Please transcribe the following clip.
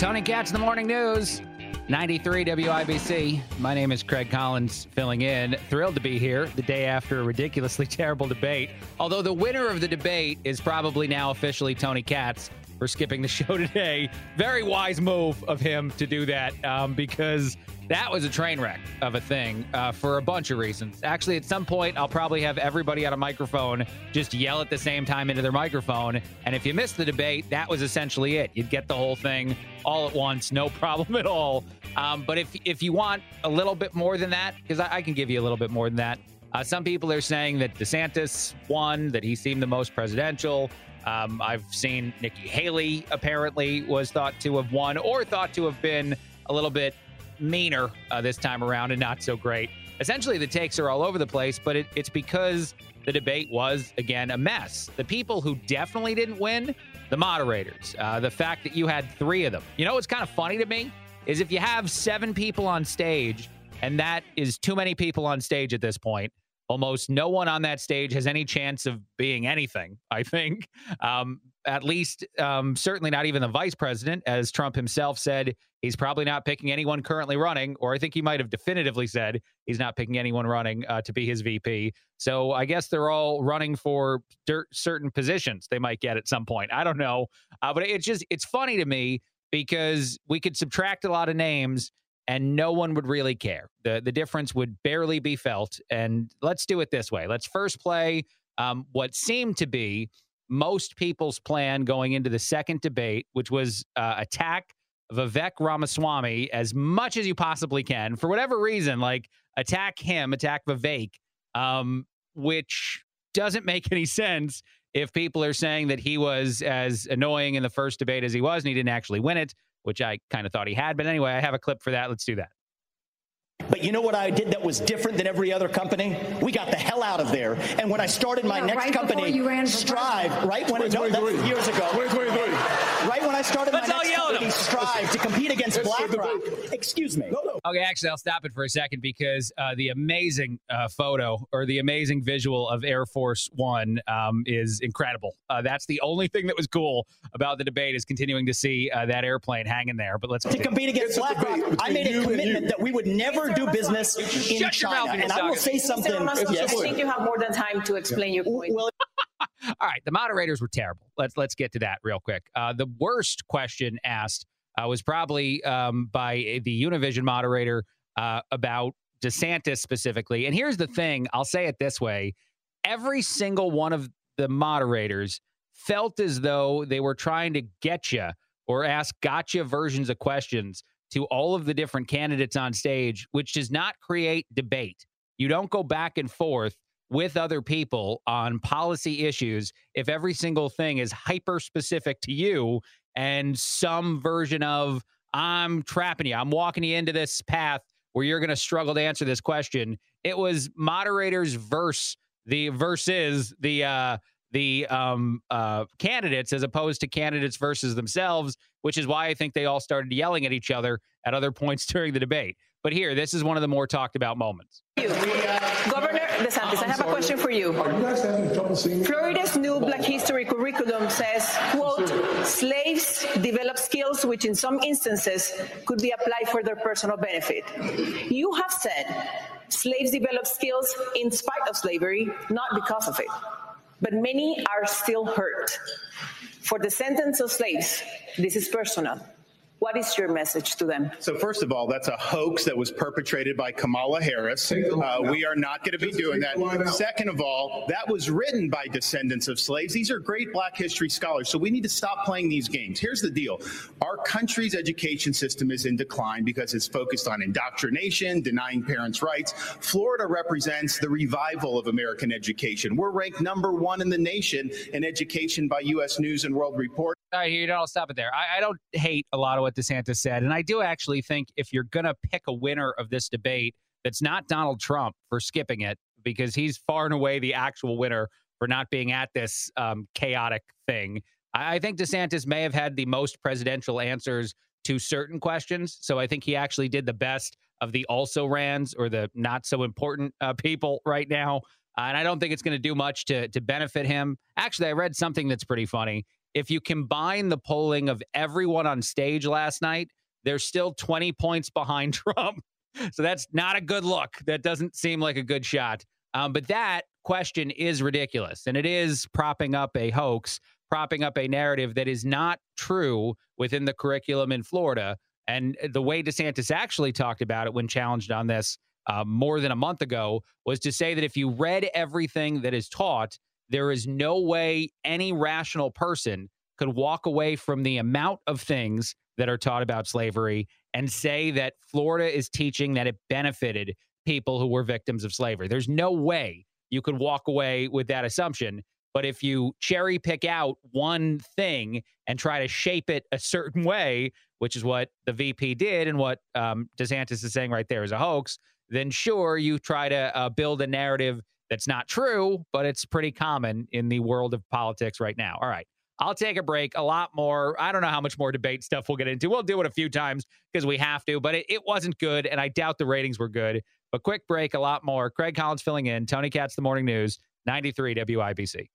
Tony Katz the morning news. 93 WIBC. My name is Craig Collins, filling in. Thrilled to be here the day after a ridiculously terrible debate. Although the winner of the debate is probably now officially Tony Katz for skipping the show today. Very wise move of him to do that um, because that was a train wreck of a thing uh, for a bunch of reasons. Actually, at some point, I'll probably have everybody on a microphone just yell at the same time into their microphone. And if you missed the debate, that was essentially it. You'd get the whole thing all at once, no problem at all. Um, but if if you want a little bit more than that, because I, I, can give you a little bit more than that. Uh, some people are saying that DeSantis won, that he seemed the most presidential. Um, I've seen Nikki Haley apparently was thought to have won or thought to have been a little bit meaner uh, this time around and not so great. Essentially, the takes are all over the place, but it, it's because the debate was, again, a mess. The people who definitely didn't win, the moderators. Uh, the fact that you had three of them. You know what's kind of funny to me? Is if you have seven people on stage, and that is too many people on stage at this point, almost no one on that stage has any chance of being anything, I think. Um, at least, um, certainly not even the vice president, as Trump himself said, he's probably not picking anyone currently running, or I think he might have definitively said he's not picking anyone running uh, to be his VP. So I guess they're all running for dirt, certain positions they might get at some point. I don't know. Uh, but it's just, it's funny to me because we could subtract a lot of names and no one would really care. The the difference would barely be felt. And let's do it this way. Let's first play um, what seemed to be most people's plan going into the second debate, which was uh, attack Vivek Ramaswamy as much as you possibly can for whatever reason. Like attack him, attack Vivek, um, which doesn't make any sense if people are saying that he was as annoying in the first debate as he was and he didn't actually win it which I kind of thought he had. But anyway, I have a clip for that. Let's do that. But you know what I did that was different than every other company? We got the hell out of there. And when I started my yeah, next right company, Strive, right when it, years ago. 2023. I started Let's my next company, Strive, to compete against BlackRock. Excuse me. No, no. Okay, actually, I'll stop it for a second because uh, the amazing uh, photo or the amazing visual of Air Force One um, is incredible. Uh, that's the only thing that was cool about the debate is continuing to see uh, that airplane hanging there. But let's to compete against BlackRock. I made a commitment that we would never do business in China. And I will say something. Yes. I think you have more than time to explain your point. Well, all right, the moderators were terrible. Let's let's get to that real quick. Uh, the worst question asked uh, was probably um, by the Univision moderator uh, about DeSantis specifically. And here's the thing: I'll say it this way: every single one of the moderators felt as though they were trying to get you or ask gotcha versions of questions to all of the different candidates on stage, which does not create debate. You don't go back and forth with other people on policy issues if every single thing is hyper specific to you and some version of I'm trapping you, I'm walking you into this path where you're going to struggle to answer this question. It was moderators versus the versus the uh the um, uh, candidates as opposed to candidates versus themselves, which is why I think they all started yelling at each other at other points during the debate. But here, this is one of the more talked about moments. Governor DeSantis, I have a question for you. Florida's new Black History curriculum says, quote, slaves develop skills which in some instances could be applied for their personal benefit. You have said slaves develop skills in spite of slavery, not because of it but many are still hurt. For descendants of slaves, this is personal. What is your message to them? So, first of all, that's a hoax that was perpetrated by Kamala Harris. Uh, we are not going to be doing that. Second of all, that was written by descendants of slaves. These are great black history scholars. So, we need to stop playing these games. Here's the deal our country's education system is in decline because it's focused on indoctrination, denying parents' rights. Florida represents the revival of American education. We're ranked number one in the nation in education by U.S. News and World Report. All right, you know, I'll stop it there. I, I don't hate a lot of what DeSantis said. And I do actually think if you're going to pick a winner of this debate that's not Donald Trump for skipping it, because he's far and away the actual winner for not being at this um, chaotic thing. I, I think DeSantis may have had the most presidential answers to certain questions. So I think he actually did the best of the also rans or the not so important uh, people right now. Uh, and I don't think it's going to do much to to benefit him. Actually, I read something that's pretty funny if you combine the polling of everyone on stage last night, they're still 20 points behind Trump. So that's not a good look. That doesn't seem like a good shot. Um, but that question is ridiculous. And it is propping up a hoax, propping up a narrative that is not true within the curriculum in Florida. And the way DeSantis actually talked about it when challenged on this uh, more than a month ago was to say that if you read everything that is taught, there is no way any rational person could walk away from the amount of things that are taught about slavery and say that Florida is teaching that it benefited people who were victims of slavery. There's no way you could walk away with that assumption. But if you cherry pick out one thing and try to shape it a certain way, which is what the VP did and what um, DeSantis is saying right there is a hoax, then sure, you try to uh, build a narrative that's not true, but it's pretty common in the world of politics right now. All right. I'll take a break. A lot more. I don't know how much more debate stuff we'll get into. We'll do it a few times because we have to, but it, it, wasn't good. And I doubt the ratings were good. But quick break, a lot more. Craig Collins filling in. Tony Katz, The Morning News, 93 WIBC.